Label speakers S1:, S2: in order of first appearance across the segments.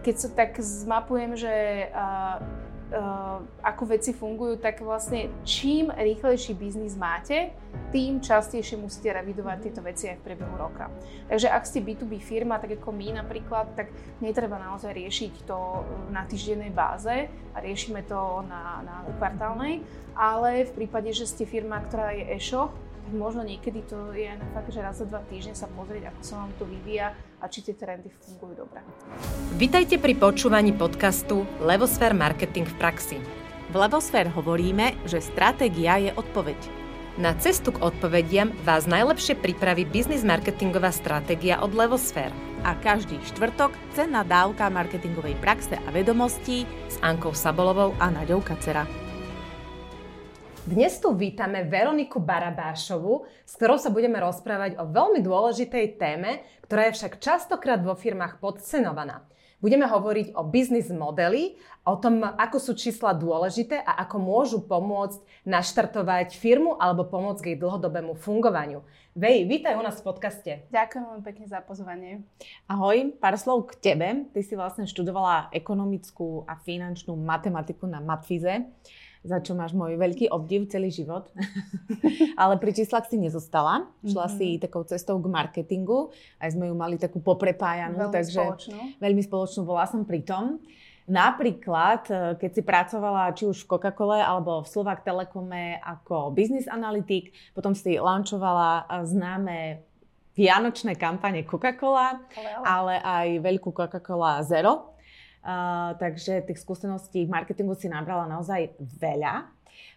S1: keď sa tak zmapujem, že uh, uh, ako veci fungujú, tak vlastne čím rýchlejší biznis máte, tým častejšie musíte revidovať tieto veci aj v priebehu roka. Takže ak ste B2B firma, tak ako my napríklad, tak netreba naozaj riešiť to na týždennej báze a riešime to na, na kvartálnej, ale v prípade, že ste firma, ktorá je e-shop, možno niekedy to je na fakt, že raz za dva týždne sa pozrieť, ako sa vám to vyvíja a či tie trendy fungujú dobre.
S2: Vitajte pri počúvaní podcastu Levosfér Marketing v praxi.
S3: V Levosfér hovoríme, že stratégia je odpoveď.
S2: Na cestu k odpovediam vás najlepšie pripraví biznis marketingová stratégia od Levosfér.
S3: A každý štvrtok cenná dávka marketingovej praxe a vedomostí
S2: s Ankou Sabolovou
S3: a Naďou Kacera.
S2: Dnes tu vítame Veroniku Barabášovu, s ktorou sa budeme rozprávať o veľmi dôležitej téme, ktorá je však častokrát vo firmách podcenovaná. Budeme hovoriť o biznis modeli, o tom, ako sú čísla dôležité a ako môžu pomôcť naštartovať firmu alebo pomôcť k jej dlhodobému fungovaniu. Vej, vítaj u nás v podcaste.
S1: Ďakujem veľmi pekne za pozvanie.
S3: Ahoj, pár slov k tebe. Ty si vlastne študovala ekonomickú a finančnú matematiku na Matfize za čo máš môj veľký obdiv celý život. Ale pri číslach si nezostala. Šla mm-hmm. si takou cestou k marketingu. Aj sme ju mali takú poprepájanú.
S1: Veľmi
S3: takže
S1: spoločnú.
S3: Veľmi spoločnú. Bola som pri tom. Napríklad, e, keď si pracovala či už v Coca-Cole alebo v Slovak Telekome ako business analytik, potom si launchovala e, známe vianočné kampane Coca-Cola, ale aj veľkú Coca-Cola Zero. Uh, takže tých skúseností v marketingu si nabrala naozaj veľa.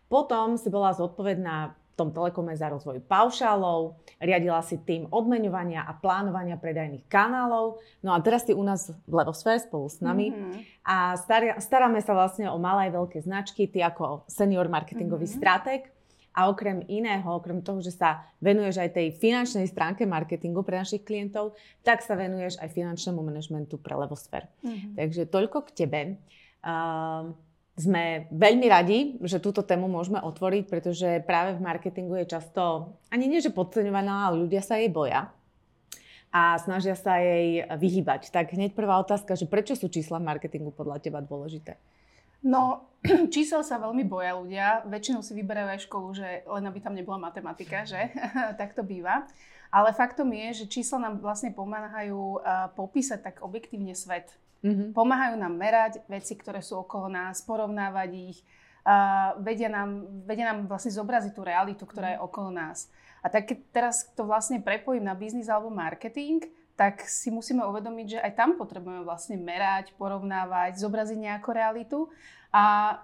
S3: Potom si bola zodpovedná v tom telekome za rozvoj paušálov, riadila si tým odmeňovania a plánovania predajných kanálov. No a teraz si u nás v Levosfér spolu s nami mm-hmm. a staráme sa vlastne o malé veľké značky, ty ako senior marketingový mm-hmm. stratég a okrem iného, okrem toho, že sa venuješ aj tej finančnej stránke marketingu pre našich klientov, tak sa venuješ aj finančnému manažmentu pre Levosfér. Mm-hmm. Takže toľko k tebe. Uh, sme veľmi radi, že túto tému môžeme otvoriť, pretože práve v marketingu je často, ani nie že podceňovaná, ale ľudia sa jej boja a snažia sa jej vyhybať. Tak hneď prvá otázka, že prečo sú čísla v marketingu podľa teba dôležité?
S1: No, čísel sa veľmi boja ľudia. Väčšinou si vyberajú aj školu, že len aby tam nebola matematika, že? tak to býva. Ale faktom je, že čísla nám vlastne pomáhajú uh, popísať tak objektívne svet. Mm-hmm. Pomáhajú nám merať veci, ktoré sú okolo nás, porovnávať ich, uh, vedia, nám, vedia nám vlastne zobraziť tú realitu, ktorá je mhm. okolo nás. A tak keď teraz to vlastne prepojím na biznis alebo marketing, tak si musíme uvedomiť, že aj tam potrebujeme vlastne merať, porovnávať, zobraziť nejakú realitu a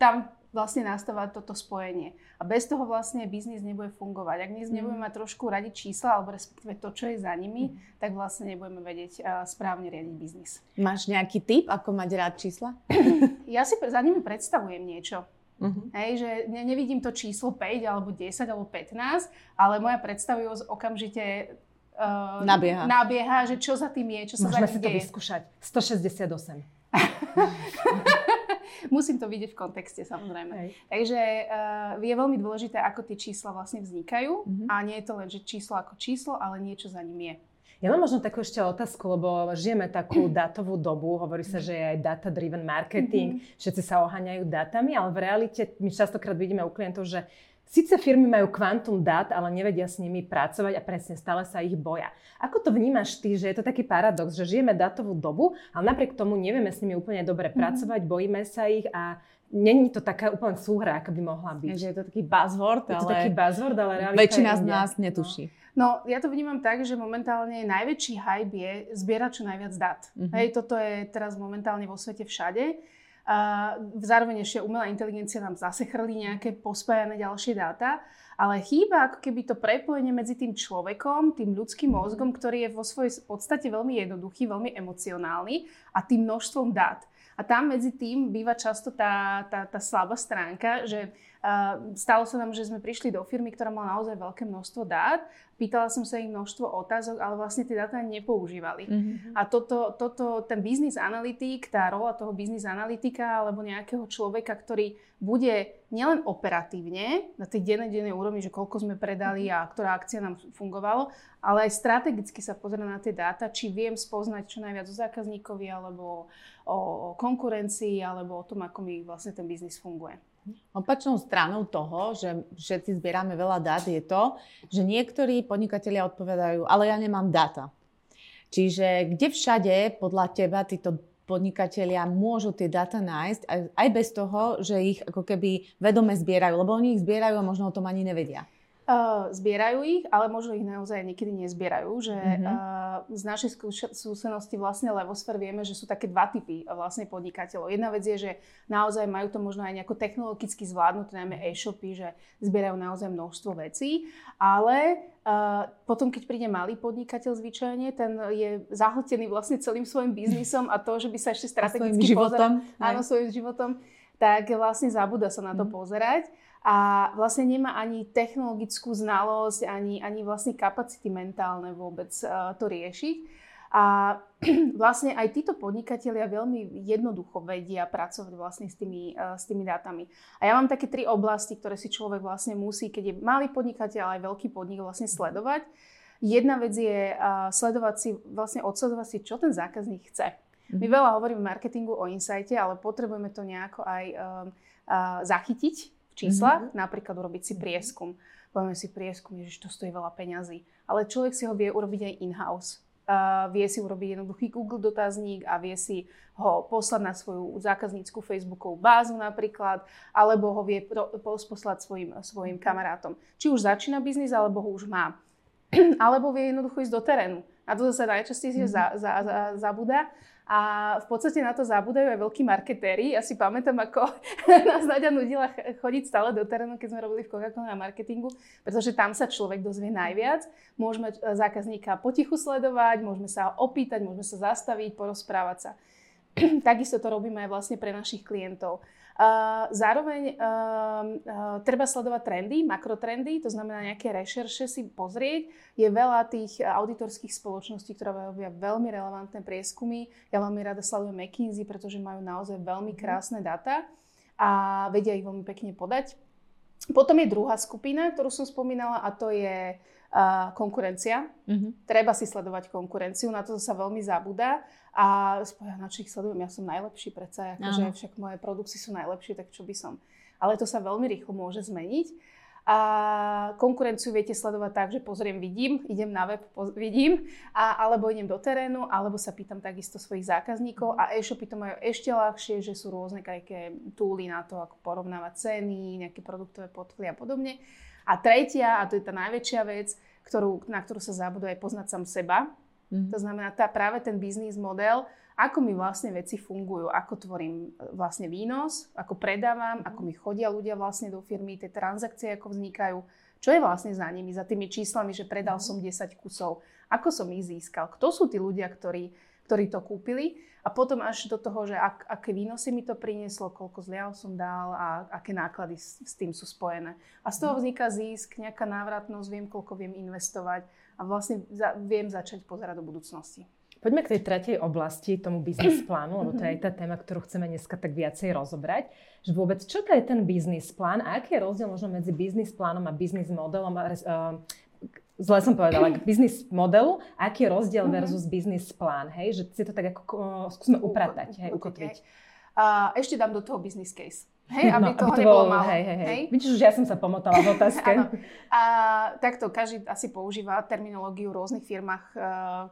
S1: tam vlastne nastáva toto spojenie. A bez toho vlastne biznis nebude fungovať. Ak dnes nebudeme mm. mať trošku radiť čísla, alebo respektíve to, čo je za nimi, mm. tak vlastne nebudeme vedieť uh, správne riadiť biznis.
S3: Máš nejaký tip, ako mať rád čísla?
S1: ja si za nimi predstavujem niečo. Uh-huh. Hej, že ne, nevidím to číslo 5 alebo 10 alebo 15, ale moja predstavivosť okamžite
S3: uh, nabieha.
S1: nabieha, že čo za tým je, čo sa
S2: Môžeme
S1: za
S2: tým si deje. to vyskúšať. 168.
S1: Musím to vidieť v kontexte samozrejme. Hej. Takže uh, je veľmi dôležité, ako tie čísla vlastne vznikajú mm-hmm. a nie je to len, že číslo ako číslo, ale niečo za ním je.
S2: Ja mám možno takú ešte otázku, lebo žijeme takú datovú dobu, hovorí sa, že je aj data-driven marketing, mm-hmm. všetci sa oháňajú datami, ale v realite my častokrát vidíme u klientov, že Sice firmy majú kvantum dát, ale nevedia s nimi pracovať a presne stále sa ich boja. Ako to vnímaš ty, že je to taký paradox, že žijeme datovú dobu, ale napriek tomu nevieme s nimi úplne dobre mm-hmm. pracovať, bojíme sa ich a není to taká úplne súhra, ako by mohla byť.
S3: Že je to taký buzzword,
S2: ale... Je to taký buzzword, ale realita
S3: Väčšina z nás netuší.
S1: No. no, ja to vnímam tak, že momentálne najväčší hype je zbierať čo najviac dát. Mm-hmm. Hej, toto je teraz momentálne vo svete všade. Zároveň ešte umelá inteligencia nám zase chrlí nejaké pospájané ďalšie dáta, ale chýba ako keby to prepojenie medzi tým človekom, tým ľudským mozgom, ktorý je vo svojej podstate veľmi jednoduchý, veľmi emocionálny a tým množstvom dát. A tam medzi tým býva často tá, tá, tá slabá stránka, že stalo sa nám, že sme prišli do firmy, ktorá mala naozaj veľké množstvo dát. Pýtala som sa ich množstvo otázok, ale vlastne tie dáta nepoužívali. Mm-hmm. A toto, toto, ten biznis analytik, tá rola toho biznis analytika alebo nejakého človeka, ktorý bude nielen operatívne na tej dennej, dennej úrovni, že koľko sme predali a ktorá akcia nám fungovalo, ale aj strategicky sa pozrieť na tie dáta, či viem spoznať čo najviac o zákazníkovi alebo o konkurencii alebo o tom, ako mi vlastne ten biznis funguje.
S3: Opačnou stranou toho, že všetci zbierame veľa dát, je to, že niektorí podnikatelia odpovedajú, ale ja nemám dáta. Čiže kde všade podľa teba títo podnikatelia môžu tie dáta nájsť aj, bez toho, že ich ako keby vedome zbierajú, lebo oni ich zbierajú a možno o tom ani nevedia.
S1: Uh, zbierajú ich, ale možno ich naozaj niekedy nezbierajú. Že, uh-huh. uh, z našej skúsenosti vlastne Levosfer vieme, že sú také dva typy vlastne podnikateľov. Jedna vec je, že naozaj majú to možno aj nejako technologicky zvládnuté, najmä e-shopy, že zbierajú naozaj množstvo vecí, ale uh, potom, keď príde malý podnikateľ zvyčajne, ten je zahltený vlastne celým svojim biznisom a to, že by sa ešte strategicky
S3: pozeral,
S1: áno, svojim životom, tak vlastne zabúda sa na to uh-huh. pozerať a vlastne nemá ani technologickú znalosť, ani, ani vlastne kapacity mentálne vôbec uh, to riešiť. A vlastne aj títo podnikatelia veľmi jednoducho vedia pracovať vlastne s tými, uh, s tými dátami. A ja mám také tri oblasti, ktoré si človek vlastne musí, keď je malý podnikateľ aj veľký podnik vlastne sledovať. Jedna vec je uh, sledovať si, vlastne odsledovať si, čo ten zákazník chce. My mhm. veľa hovoríme v marketingu o insighte, ale potrebujeme to nejako aj uh, uh, zachytiť v číslach, mm-hmm. napríklad urobiť si prieskum. Povieme si prieskum, že to stojí veľa peňazí. Ale človek si ho vie urobiť aj in-house. Uh, vie si urobiť jednoduchý Google dotazník a vie si ho poslať na svoju zákazníckú Facebookovú bázu napríklad, alebo ho vie pro, poslať svojim, svojim kamarátom. Či už začína biznis, alebo ho už má. alebo vie jednoducho ísť do terénu. Na to sa najčastejšie mm-hmm. za, za, za, zabúda. A v podstate na to zabúdajú aj veľkí marketéri. Ja si pamätám, ako nás Nadia nudila chodiť stále do terénu, keď sme robili v Coca-Cola na marketingu, pretože tam sa človek dozvie najviac. Môžeme e, zákazníka potichu sledovať, môžeme sa opýtať, môžeme sa zastaviť, porozprávať sa. Takisto to robíme aj vlastne pre našich klientov. Zároveň treba sledovať trendy, makrotrendy, to znamená nejaké rešerše si pozrieť. Je veľa tých auditorských spoločností, ktoré robia veľmi relevantné prieskumy. Ja veľmi rada sledujem McKinsey, pretože majú naozaj veľmi mhm. krásne data a vedia ich veľmi pekne podať. Potom je druhá skupina, ktorú som spomínala a to je uh, konkurencia. Mm-hmm. Treba si sledovať konkurenciu, na to sa veľmi zabúda. A spoja, na čo ich sledujem, ja som najlepší predsa, akože však moje produkty sú najlepšie, tak čo by som. Ale to sa veľmi rýchlo môže zmeniť. A konkurenciu viete sledovať tak, že pozriem, vidím, idem na web, poz, vidím, a, alebo idem do terénu, alebo sa pýtam takisto svojich zákazníkov a e-shopy to majú ešte ľahšie, že sú rôzne nejaké túly na to, ako porovnávať ceny, nejaké produktové portfólia a podobne. A tretia, a to je tá najväčšia vec, ktorú, na ktorú sa zabuduje aj poznať sám seba, Mm-hmm. To znamená, tá, práve ten biznis model, ako mi vlastne veci fungujú, ako tvorím e, vlastne výnos, ako predávam, ako mi chodia ľudia vlastne do firmy, tie transakcie ako vznikajú, čo je vlastne za nimi, za tými číslami, že predal som 10 kusov, ako som ich získal, kto sú tí ľudia, ktorí, ktorí to kúpili a potom až do toho, že ak, aké výnosy mi to prinieslo, koľko zliav som dal a aké náklady s, s tým sú spojené. A z toho vzniká zisk, nejaká návratnosť, viem, koľko viem investovať a vlastne za, viem začať pozerať do budúcnosti.
S2: Poďme k tej tretej oblasti, tomu biznis plánu, lebo to je aj tá téma, ktorú chceme dneska tak viacej rozobrať. Že vôbec, čo to je ten biznis plán a aký je rozdiel možno medzi biznis plánom a biznis modelom? Zle som povedala, k biznis modelu, aký je rozdiel mhm. versus biznis plán, hej? Že si to tak ako skúsme upratať, hej, ukotviť.
S1: Uh, ešte dám do toho business case. Hej, aby no, toho aby to nebolo málo.
S2: Hej, hej, hej. Vidíš, že ja som sa pomotala v otázke.
S1: A takto, každý asi používa terminológiu v rôznych firmách, eh,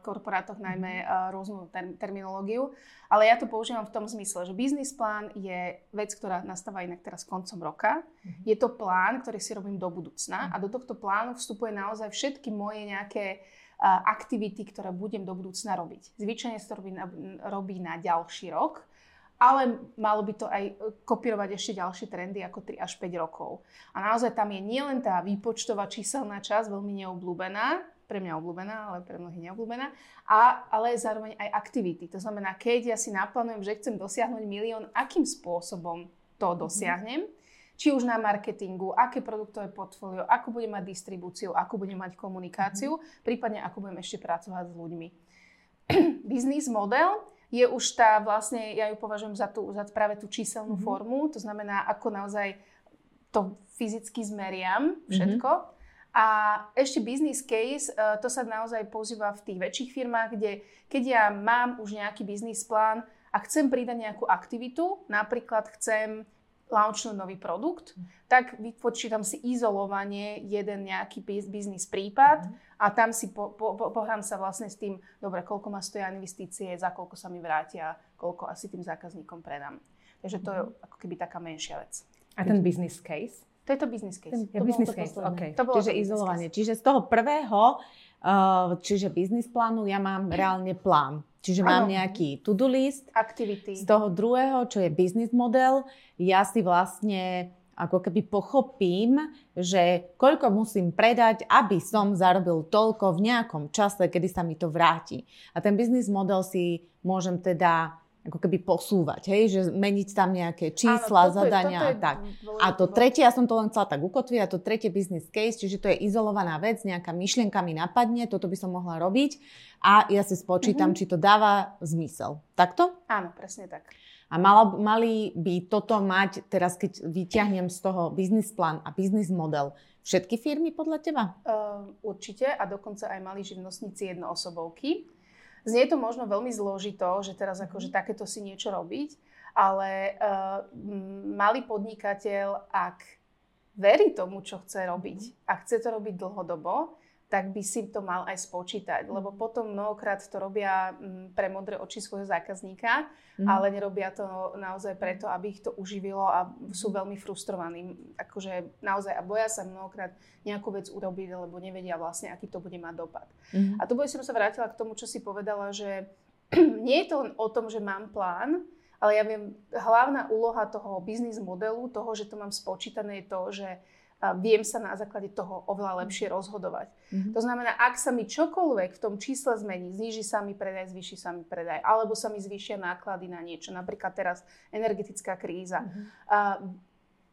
S1: korporátoch najmä uh, rôznu ter- terminológiu. Ale ja to používam v tom zmysle, že biznis plán je vec, ktorá nastáva inak teraz koncom roka. Uh-huh. Je to plán, ktorý si robím do budúcna uh-huh. a do tohto plánu vstupuje naozaj všetky moje nejaké uh, aktivity, ktoré budem do budúcna robiť. Zvyčajne sa to robí na, robí na ďalší rok ale malo by to aj e, kopírovať ešte ďalšie trendy ako 3 až 5 rokov. A naozaj tam je nielen tá výpočtová číselná časť veľmi neobľúbená, pre mňa obľúbená, ale pre mnohých neobľúbená, a, ale zároveň aj aktivity. To znamená, keď ja si naplánujem, že chcem dosiahnuť milión, akým spôsobom to mhm. dosiahnem. Mm-hmm. či už na marketingu, aké produktové portfólio, ako budem mať distribúciu, ako budem mať komunikáciu, mm-hmm. prípadne ako budem ešte pracovať s ľuďmi. Business model je už tá vlastne, ja ju považujem za, tú, za práve tú číselnú mm-hmm. formu, to znamená, ako naozaj to fyzicky zmeriam všetko. Mm-hmm. A ešte business case, e, to sa naozaj používa v tých väčších firmách, kde keď ja mám už nejaký business plán a chcem pridať nejakú aktivitu, napríklad chcem launchnúť nový produkt, tak vypočítam si izolovanie jeden nejaký biznis prípad a tam si po, po, po, pohrám sa vlastne s tým, dobre, koľko ma stoja investície, za koľko sa mi vrátia, koľko asi tým zákazníkom predám. Takže to je ako keby taká menšia vec.
S2: A ten business case?
S1: To je to business case. Ten,
S2: to business case, okay.
S3: To čiže izolovanie. Case. Čiže z toho prvého, uh, čiže business plánu, ja mám reálne plán. Čiže mám nejaký to-do list.
S1: Activity.
S3: Z toho druhého, čo je business model, ja si vlastne ako keby pochopím, že koľko musím predať, aby som zarobil toľko v nejakom čase, kedy sa mi to vráti. A ten business model si môžem teda ako keby posúvať, hej, že meniť tam nejaké čísla, Áno, zadania je, a tak. A to tretie, ja som to len chcela tak ukotviť, a to tretie business case, čiže to je izolovaná vec, nejaká myšlienka mi napadne, toto by som mohla robiť a ja si spočítam, mm-hmm. či to dáva zmysel. Takto?
S1: Áno, presne tak.
S3: A malo, mali by toto mať, teraz keď vyťahnem z toho business plán a business model, všetky firmy podľa teba?
S1: Uh, určite a dokonca aj mali živnostníci jednoosobovky. Znie to možno veľmi zložito, že teraz akože takéto si niečo robiť, ale uh, malý podnikateľ, ak verí tomu, čo chce robiť a chce to robiť dlhodobo, tak by si to mal aj spočítať. Lebo potom mnohokrát to robia mm, pre modré oči svojho zákazníka, mm. ale nerobia to naozaj preto, aby ich to uživilo a sú veľmi frustrovaní. Akože naozaj a boja sa mnohokrát nejakú vec urobiť, lebo nevedia vlastne, aký to bude mať dopad. Mm. A tu by som sa vrátila k tomu, čo si povedala, že nie je to len o tom, že mám plán, ale ja viem, hlavná úloha toho biznis modelu, toho, že to mám spočítané, je to, že viem sa na základe toho oveľa lepšie rozhodovať. Mm-hmm. To znamená, ak sa mi čokoľvek v tom čísle zmení, zníži sa mi predaj, zvýši sa mi predaj, alebo sa mi zvýšia náklady na niečo, napríklad teraz energetická kríza, mm-hmm. uh,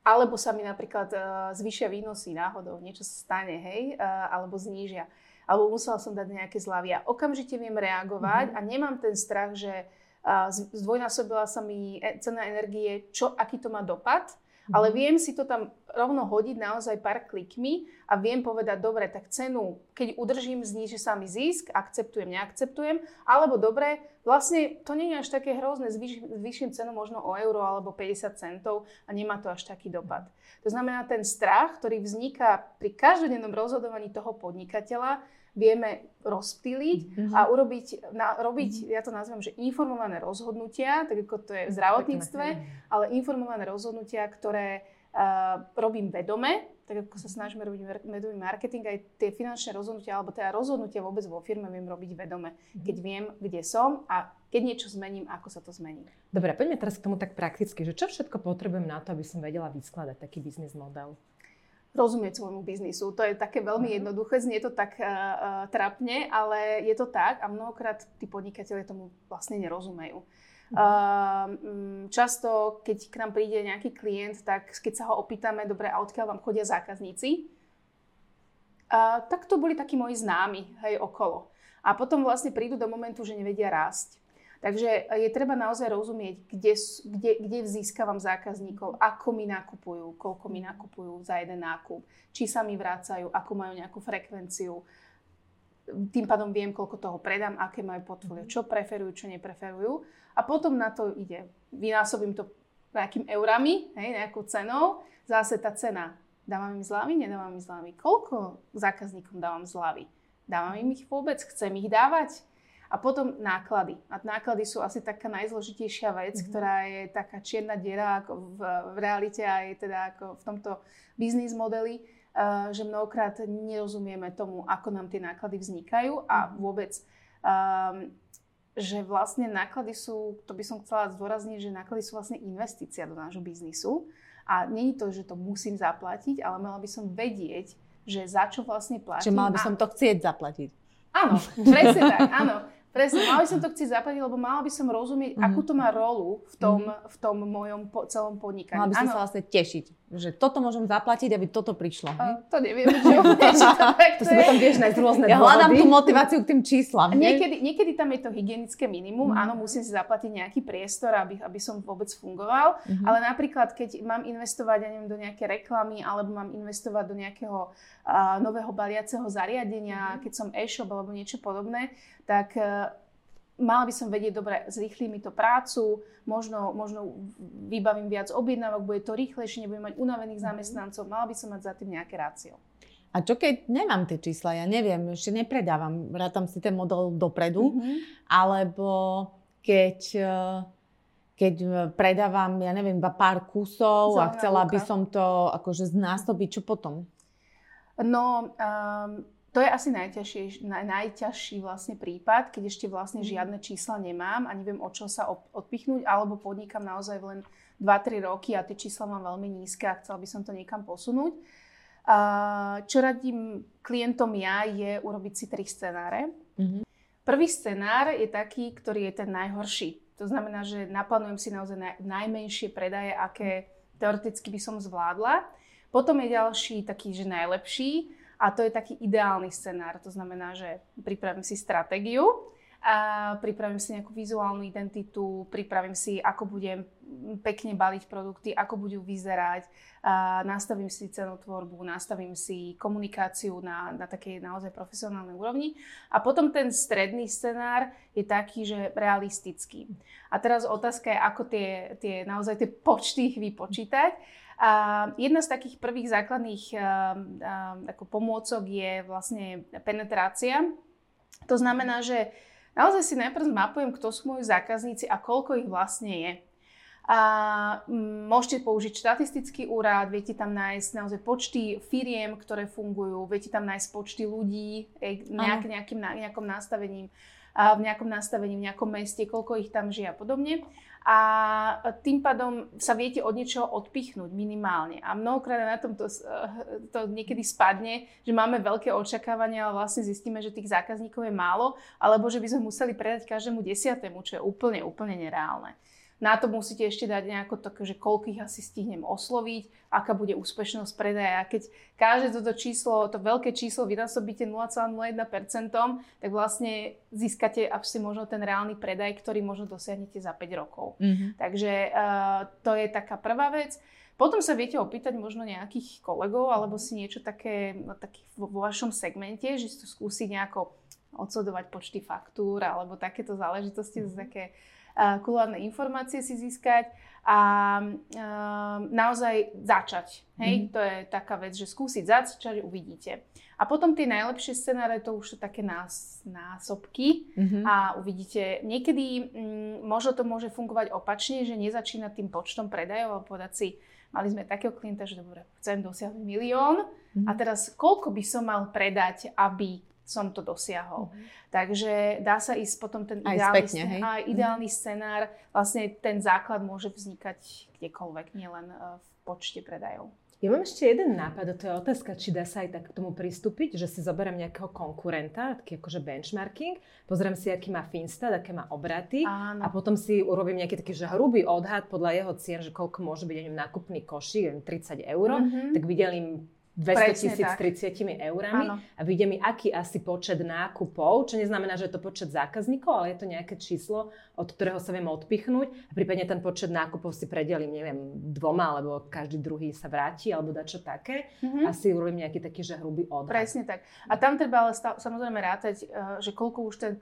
S1: alebo sa mi napríklad uh, zvýšia výnosy náhodou, niečo sa stane, hej, uh, alebo znížia, alebo musela som dať nejaké zľavy. A okamžite viem reagovať mm-hmm. a nemám ten strach, že uh, zdvojnásobila sa mi e, cena energie, čo, aký to má dopad, ale mhm. viem si to tam rovno hodiť naozaj pár klikmi a viem povedať, dobre, tak cenu, keď udržím, zníži sa mi zisk, akceptujem, neakceptujem, alebo dobre, vlastne to nie je až také hrozné, zvýšim cenu možno o euro alebo 50 centov a nemá to až taký dopad. To znamená, ten strach, ktorý vzniká pri každodennom rozhodovaní toho podnikateľa, vieme rozptýliť mm-hmm. a urobiť, na, robiť, mm-hmm. ja to nazvem, že informované rozhodnutia, tak ako to je v zdravotníctve, ale informované rozhodnutia, ktoré uh, robím vedome, tak ako sa snažíme robiť vedový marketing, aj tie finančné rozhodnutia, alebo teda rozhodnutia vôbec vo firme viem robiť vedome, mm-hmm. keď viem, kde som a keď niečo zmením, ako sa to zmení.
S2: Dobre, poďme teraz k tomu tak prakticky, že čo všetko potrebujem na to, aby som vedela vyskladať taký biznis model?
S1: Rozumieť svojmu biznisu. To je také veľmi mhm. jednoduché, znie to tak uh, uh, trapne, ale je to tak a mnohokrát tí podnikatelia tomu vlastne nerozumejú. Uh, často, keď k nám príde nejaký klient, tak keď sa ho opýtame, dobre, a odkiaľ vám chodia zákazníci, uh, tak to boli takí moji známi, hej, okolo. A potom vlastne prídu do momentu, že nevedia rásť. Takže je treba naozaj rozumieť, kde, kde, kde získavam zákazníkov, ako mi nakupujú, koľko mi nakupujú za jeden nákup, či sa mi vrácajú, ako majú nejakú frekvenciu. Tým pádom viem, koľko toho predám, aké majú portfólio, čo preferujú, čo nepreferujú. A potom na to ide. Vynásobím to nejakým eurami, hej, nejakou cenou. Zase tá cena. Dávam im zľavy, nedávam im zľavy. Koľko zákazníkom dávam zľavy? Dávam im ich vôbec? Chcem ich dávať? A potom náklady. A náklady sú asi taká najzložitejšia vec, mm-hmm. ktorá je taká čierna diera ako v, v realite a je teda ako v tomto biznis modeli, uh, že mnohokrát nerozumieme tomu, ako nám tie náklady vznikajú a mhm. vôbec um, že vlastne náklady sú, to by som chcela zdôrazniť, že náklady sú vlastne investícia do nášho biznisu. A není to, že to musím zaplatiť, ale mala by som vedieť, že za čo vlastne platím.
S3: Čiže mala by som to chcieť zaplatiť.
S1: Áno, presne tak, áno. Presne, mala by som to chcieť zaplatiť, lebo mala by som rozumieť, mm. akú to má rolu v tom, mm. v tom mojom po, celom podnikaní.
S3: Mala by som sa vlastne tešiť. Že toto môžem zaplatiť, aby toto prišlo.
S1: Uh, to neviem, či to
S2: si potom vieš nájsť rôzne
S3: Ja hľadám tú motiváciu k tým číslam.
S1: Niekedy, niekedy tam je to hygienické minimum.
S3: Mm.
S1: Áno, musím si zaplatiť nejaký priestor, aby, aby som vôbec fungoval.
S3: Mhm.
S1: Ale napríklad, keď mám investovať ja neviem, do nejaké reklamy, alebo mám investovať do nejakého uh, nového baliaceho zariadenia,
S3: Mhm.
S1: keď som e-shop alebo niečo podobné, tak uh, mala by som vedieť, dobre, zrýchli mi to prácu, možno, možno vybavím viac objednávok, bude to rýchlejšie, nebudem mať unavených zamestnancov, mala by som mať za tým nejaké rácio.
S3: A čo keď nemám tie čísla, ja neviem, ešte nepredávam, rátam si ten model dopredu,
S1: Mhm.
S3: alebo keď, eh, keď eh, predávam, ja neviem, iba pár kusov a
S1: Zelená
S3: chcela by
S1: lúka.
S3: som to akože znásobiť, čo potom?
S1: No, um, to je asi najťažší, naj, najťažší vlastne prípad, keď ešte vlastne
S3: Mhm.
S1: žiadne čísla nemám a neviem o čo sa op- odpichnúť, alebo podnikam naozaj len 2-3 roky a tie čísla mám veľmi nízke a chcela by som to niekam posunúť. Čo radím klientom ja, je urobiť si tri scenáre.
S3: Mhm.
S1: Prvý scenár je taký, ktorý je ten najhorší. To znamená, že naplánujem si naozaj naj, najmenšie predaje, aké teoreticky by som zvládla. Potom je ďalší taký, že najlepší a to je taký ideálny scenár. To znamená, že pripravím si stratégiu, pripravím si nejakú vizuálnu identitu, pripravím si, ako budem pekne baliť produkty, ako budú vyzerať, nastavím si cenotvorbu, nastavím si komunikáciu na, na takej naozaj profesionálnej úrovni. A potom ten stredný scenár je taký, že realistický. A teraz otázka je, ako tie, tie naozaj tie počty vypočítať. A jedna z takých prvých základných um, um, ako pomôcok je vlastne penetrácia. To znamená, že naozaj si najprv zmapujem, kto sú moji zákazníci a koľko ich vlastne je. A mm, môžete použiť štatistický úrad, viete tam nájsť naozaj počty firiem, ktoré fungujú, viete tam nájsť počty ľudí e, nejak, nejakým, nejakom nastavením, a v nejakom nastavení, v nejakom meste, koľko ich tam žije a podobne. A tým pádom sa viete od niečoho odpichnúť minimálne. A mnohokrát na tom to, to niekedy spadne, že máme veľké očakávania, ale vlastne zistíme, že tých zákazníkov je málo, alebo že by sme museli predať každému desiatému, čo je úplne, úplne nereálne. Na to musíte ešte dať nejako také, že koľko ich asi stihnem osloviť, aká bude úspešnosť predaja. A keď každé toto číslo, to veľké číslo vynásobíte 0,01%, tak vlastne získate asi možno ten reálny predaj, ktorý možno dosiahnete za 5 rokov.
S3: Mhm.
S1: Takže uh, to je taká prvá vec. Potom sa viete opýtať možno nejakých kolegov alebo si niečo také, no, taký vo, vašom segmente, že si to skúsiť nejako odsledovať počty faktúr alebo takéto záležitosti, mm. také uh, kulárne informácie si získať a naozaj začať. Hej, mm. to je taká vec, že skúsiť začať, uvidíte. A potom tie najlepšie scenáre, to už sú také nás, násobky
S3: Mhm.
S1: a uvidíte. Niekedy mm, možno to môže fungovať opačne, že nezačína tým počtom predajov, ale povedať si, mali sme takého klienta, že dobre, chcem dosiahnuť milión a
S3: Mhm.
S1: teraz koľko by som mal predať, aby som to dosiahol. Takže dá sa ísť potom ten
S3: Aj
S1: ideálny,
S3: spätne, hej?
S1: aj ideálny scenár, vlastne ten základ môže vznikať kdekoľvek, nielen eh, v počte predajov.
S2: Ja mám ešte jeden nápad a to je otázka, či dá sa aj tak k tomu pristúpiť, že si zoberiem nejakého konkurenta, taký akože benchmarking, pozriem si, aký má Finstat, aké má obraty
S1: Áno.
S2: a potom si urobím nejaký taký že hrubý odhad podľa jeho cien, že koľko môže byť neviem, nákupný košík, neviem, 30 eur,
S1: Mhm.
S2: tak videlím 200
S1: Presne
S2: tisíc
S1: tak.
S2: 30 eurami
S1: Áno.
S2: a vyjde mi aký asi počet nákupov, čo neznamená, že je to počet zákazníkov, ale je to nejaké číslo, od ktorého sa viem odpichnúť a prípadne ten počet nákupov si predelím, neviem, dvoma, alebo každý druhý sa vráti, alebo dačo také
S1: Mhm.
S2: a si urobím nejaký taký, že hrubý odhad.
S1: Presne tak. A tam treba ale stav, samozrejme rátať, eh, že koľko už ten,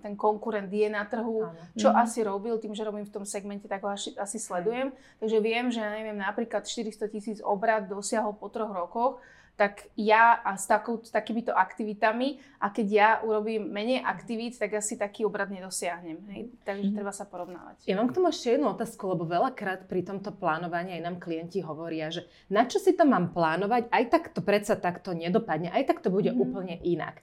S1: ten konkurent je na trhu,
S2: Áno.
S1: čo
S3: Mhm.
S1: asi robil, tým, že robím v tom segmente, tak ho asi, asi sledujem. Takže viem, že ja neviem, napríklad 400 tisíc obrad dosiahol po troch rokoch, tak ja a s, takou, s takýmito aktivitami a keď ja urobím menej aktivít, tak asi taký obrad nedosiahnem. Hej? Takže
S2: Mhm.
S1: treba sa porovnávať.
S2: Ja mám k tomu ešte jednu otázku, lebo veľakrát pri tomto plánovaní aj nám klienti hovoria, že na čo si to mám plánovať, aj tak to predsa takto nedopadne, aj tak to bude
S1: Mhm.
S2: úplne inak.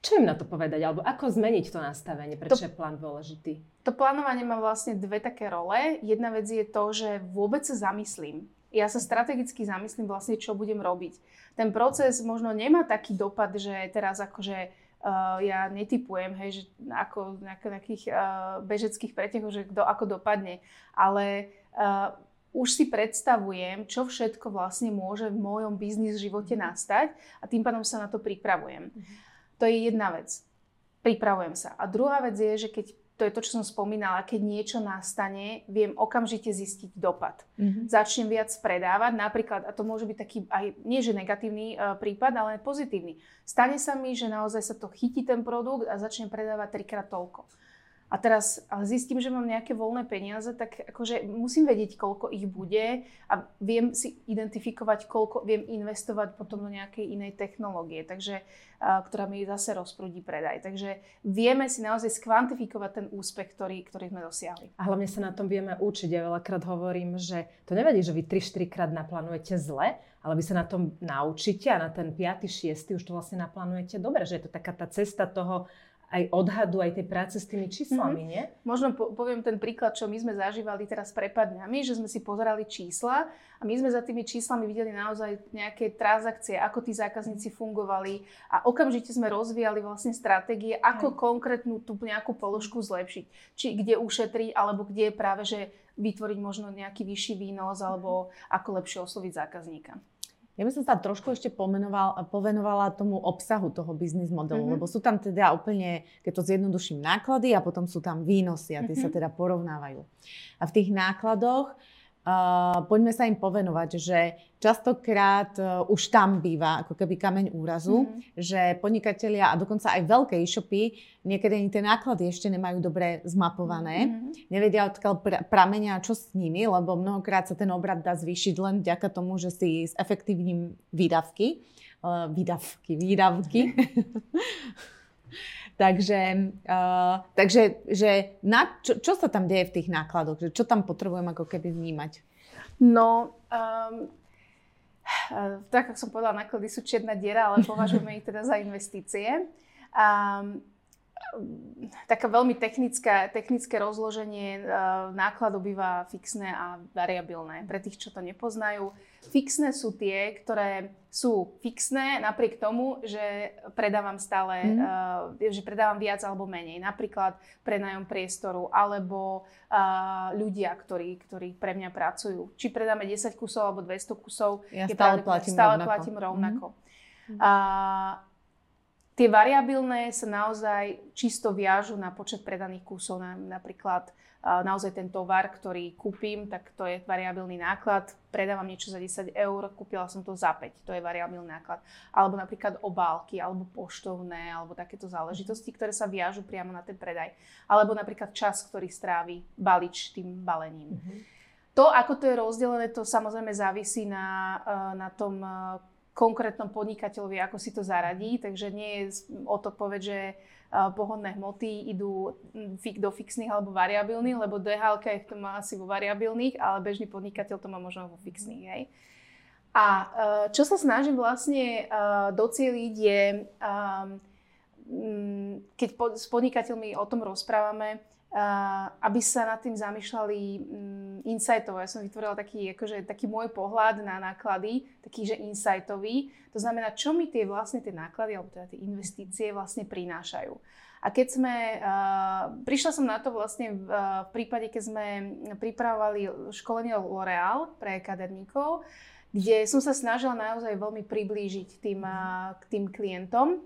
S2: Čo im na to povedať, alebo ako zmeniť to nastavenie, prečo je plán dôležitý?
S1: To plánovanie má vlastne dve také role. Jedna vec je to, že vôbec sa zamyslím. Ja sa strategicky zamyslím vlastne, čo budem robiť. Ten proces možno nemá taký dopad, že teraz akože uh, ja netypujem, hej, že ako na nejakých uh, bežeckých pretekoch, že kto ako dopadne. Ale uh, už si predstavujem, čo všetko vlastne môže v mojom biznis živote mhm. nastať a tým pádom sa na to pripravujem. Mm-hmm. To je jedna vec. Pripravujem sa. A druhá vec je, že keď to je to, čo som spomínala, keď niečo nastane, viem okamžite zistiť dopad. Mm-hmm. Začnem viac predávať, napríklad, a to môže byť taký aj, nie že negatívny uh, prípad, ale pozitívny. Stane sa mi, že naozaj sa to chytí ten produkt a začnem predávať trikrát toľko a teraz zistím, že mám nejaké voľné peniaze, tak akože musím vedieť, koľko ich bude a viem si identifikovať, koľko viem investovať potom do nejakej inej technológie, takže, ktorá mi zase rozprúdi predaj. Takže vieme si naozaj skvantifikovať ten úspech, ktorý, ktorý sme dosiahli.
S2: A hlavne sa na tom vieme učiť. Ja veľakrát hovorím, že to nevadí, že vy 3-4 krát naplánujete zle, ale vy sa na tom naučíte a na ten 5. 6. už to vlastne naplánujete dobre, že je to taká tá cesta toho aj odhadu, aj tej práce s tými číslami, mm-hmm. nie?
S1: Možno po, poviem ten príklad, čo my sme zažívali teraz pred dňami, že sme si pozerali čísla a my sme za tými číslami videli naozaj nejaké transakcie, ako tí zákazníci fungovali a okamžite sme rozvíjali vlastne stratégie, ako aj. konkrétnu tú nejakú položku zlepšiť. Či kde ušetriť, alebo kde práve, že vytvoriť možno nejaký vyšší výnos, alebo ako lepšie osloviť zákazníka.
S3: Ja by som sa trošku ešte povenovala tomu obsahu toho biznis modelu, mm-hmm. lebo sú tam teda úplne, keď to zjednoduším, náklady a potom sú tam výnosy a tie mm-hmm. sa teda porovnávajú. A v tých nákladoch Uh, poďme sa im povenovať, že častokrát uh, už tam býva ako keby kameň úrazu, mm-hmm. že podnikatelia a dokonca aj veľké e-shopy niekedy ani tie náklady ešte nemajú dobre zmapované, mm-hmm. nevedia odkiaľ pr- pramenia čo s nimi, lebo mnohokrát sa ten obrad dá zvýšiť len vďaka tomu, že si s efektívnym výdavky, uh, výdavky, výdavky, Takže, uh, takže že na, čo, čo sa tam deje v tých nákladoch? Že čo tam potrebujem ako keby vnímať?
S1: No, um, tak ako som povedala, náklady sú čierna diera, ale považujeme ich teda za investície. Um, taká veľmi technická, technické rozloženie uh, nákladov býva fixné a variabilné. Pre tých, čo to nepoznajú, fixné sú tie, ktoré sú fixné napriek tomu, že predávam stále, mm. uh, že predávam viac alebo menej. Napríklad prenajom priestoru alebo uh, ľudia, ktorí, ktorí pre mňa pracujú. Či predáme 10 kusov alebo 200 kusov,
S3: ja stále, platím
S1: stále
S3: rovnako.
S1: platím rovnako. Mm. Uh, Tie variabilné sa naozaj čisto viažu na počet predaných kusov. Napríklad naozaj ten tovar, ktorý kúpim, tak to je variabilný náklad. Predávam niečo za 10 eur, kúpila som to za 5, to je variabilný náklad. Alebo napríklad obálky, alebo poštovné, alebo takéto záležitosti, ktoré sa viažu priamo na ten predaj. Alebo napríklad čas, ktorý strávi balič tým balením. Mm-hmm. To, ako to je rozdelené, to samozrejme závisí na, na tom konkrétnom podnikateľovi, ako si to zaradí. Takže nie je o to povedať, že pohodné hmoty idú do fixných alebo variabilných, lebo DHL to má asi vo variabilných, ale bežný podnikateľ to má možno vo fixných. Hej. A čo sa snažím vlastne docieliť je, keď s podnikateľmi o tom rozprávame, aby sa nad tým zamýšľali um, insightovo. Ja som vytvorila taký, akože, taký môj pohľad na náklady, taký, že insightový. To znamená, čo mi tie vlastne tie náklady, alebo teda tie investície vlastne prinášajú. A keď sme, uh, prišla som na to vlastne v, uh, v prípade, keď sme pripravovali školenie L'Oreal pre akademikov, kde som sa snažila naozaj veľmi priblížiť tým, uh, k tým klientom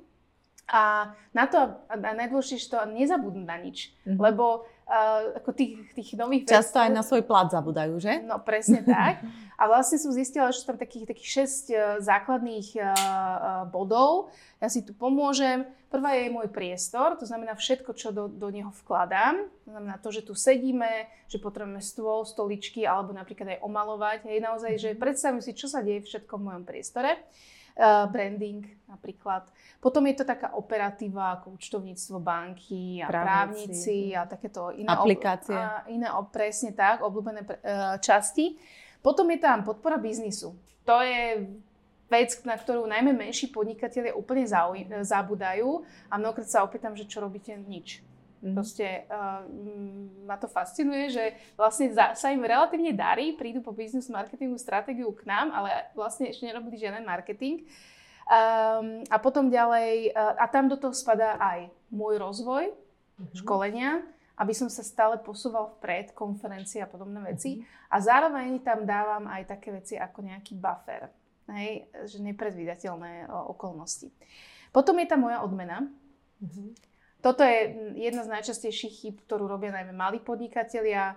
S1: a na to, a najdôležitejšie to nezabudnúť na nič. Mm-hmm. Lebo uh, ako tých, tých nových
S3: Často aj na svoj plat zabudajú, že?
S1: No presne tak. A vlastne som zistila, že sú tam takých, takých 6 uh, e, základných uh, uh, bodov. Ja si tu pomôžem. Prvá je môj priestor, to znamená všetko, čo do, do neho vkladám. To znamená to, že tu sedíme, že potrebujeme stôl, stoličky alebo napríklad aj omalovať. Hej, naozaj, že mhm. predstavím si, čo sa deje všetko v mojom priestore. Uh, branding napríklad. Potom je to taká operatíva ako účtovníctvo banky a právnici, právnici a takéto iné
S3: aplikácie. Ob,
S1: a iné ob, presne tak, obľúbené uh, časti. Potom je tam podpora biznisu. To je vec, na ktorú najmä menší podnikatelia úplne zauj- zabudajú a mnohokrát sa opýtam, že čo robíte? Nič. Mm. Proste uh, ma to fascinuje, že vlastne za, sa im relatívne darí, prídu po business marketingu stratégiu k nám, ale vlastne ešte nerobili žiaden marketing. Um, a potom ďalej, uh, a tam do toho spadá aj môj rozvoj, mm-hmm. školenia, aby som sa stále posúval vpred, konferencie a podobné veci. Mm-hmm. A zároveň tam dávam aj také veci ako nejaký buffer, hej, že nepredvídateľné okolnosti. Potom je tá moja odmena. Mm-hmm. Toto je jedna z najčastejších chyb, ktorú robia najmä malí podnikatelia.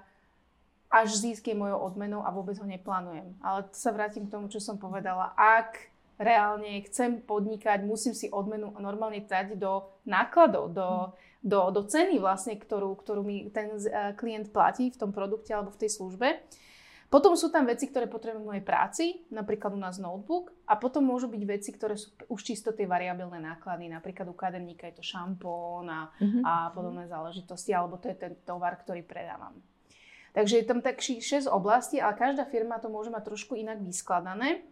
S1: Až získy mojou odmenou a vôbec ho neplánujem. Ale sa vrátim k tomu, čo som povedala. Ak reálne chcem podnikať, musím si odmenu normálne dať do nákladov, do, do, do ceny vlastne, ktorú, ktorú mi ten eh, klient platí v tom produkte alebo v tej službe. Potom sú tam veci, ktoré potrebujem v mojej práci, napríklad u nás notebook, a potom môžu byť veci, ktoré sú už čisto tie variabilné náklady, napríklad u kaderníka je to šampón a, mm-hmm. a podobné záležitosti, alebo to je ten tovar, ktorý predávam. Takže je tam takých 6 oblastí, ale každá firma to môže mať trošku inak vyskladané,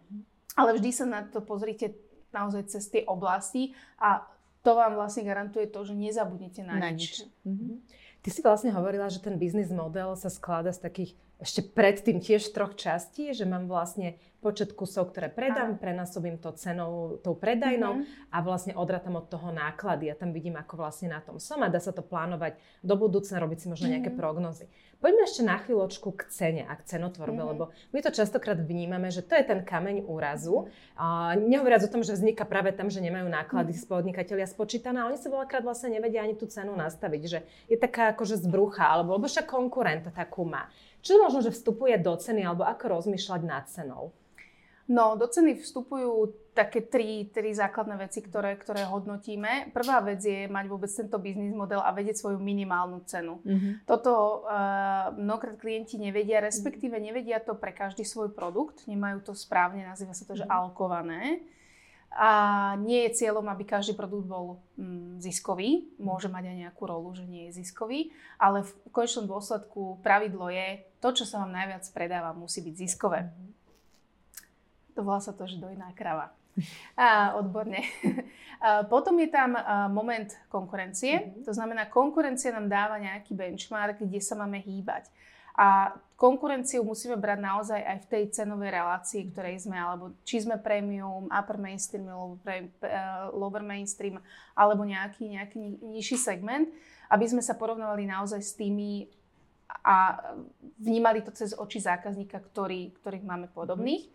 S1: ale vždy sa na to pozrite naozaj cez tie oblasti a to vám vlastne garantuje to, že nezabudnete na, na nič. nič. Mm-hmm.
S2: Ty si vlastne hovorila, že ten biznis model sa skladá z takých ešte predtým tiež troch častí, že mám vlastne počet kusov, ktoré predám, prenásobím to cenou, tou predajnou mm-hmm. a vlastne odratam od toho náklady a tam vidím, ako vlastne na tom som a dá sa to plánovať do budúcna, robiť si možno nejaké mm-hmm. prognozy. Poďme ešte na chvíľočku k cene a k cenotvorbe, mm-hmm. lebo my to častokrát vnímame, že to je ten kameň úrazu. A nehovoriac o tom, že vzniká práve tam, že nemajú náklady mm-hmm. podnikateľia spočítané, ale oni sa veľakrát vlastne nevedia ani tú cenu nastaviť, že je taká akože zbrucha, alebo lebo však konkurent takú má. Čo možno, že vstupuje do ceny, alebo ako rozmýšľať nad cenou?
S1: No, do ceny vstupujú také tri, tri základné veci, ktoré, ktoré hodnotíme. Prvá vec je mať vôbec tento biznis model a vedieť svoju minimálnu cenu. Mm-hmm. Toto uh, mnohokrát klienti nevedia, respektíve nevedia to pre každý svoj produkt, nemajú to správne, nazýva sa to, že mm-hmm. alkované. A nie je cieľom, aby každý produkt bol mm, ziskový. Môže mať aj nejakú rolu, že nie je ziskový. Ale v konečnom dôsledku pravidlo je, to, čo sa vám najviac predáva, musí byť ziskové. To volá sa to, že dojná krava. A, odborne. A potom je tam moment konkurencie. Mm-hmm. To znamená, konkurencia nám dáva nejaký benchmark, kde sa máme hýbať. A konkurenciu musíme brať naozaj aj v tej cenovej relácii, ktorej sme, alebo či sme premium, upper mainstream, uh, lower mainstream, alebo nejaký, nejaký nižší segment, aby sme sa porovnávali naozaj s tými a vnímali to cez oči zákazníka, ktorý, ktorých máme podobných.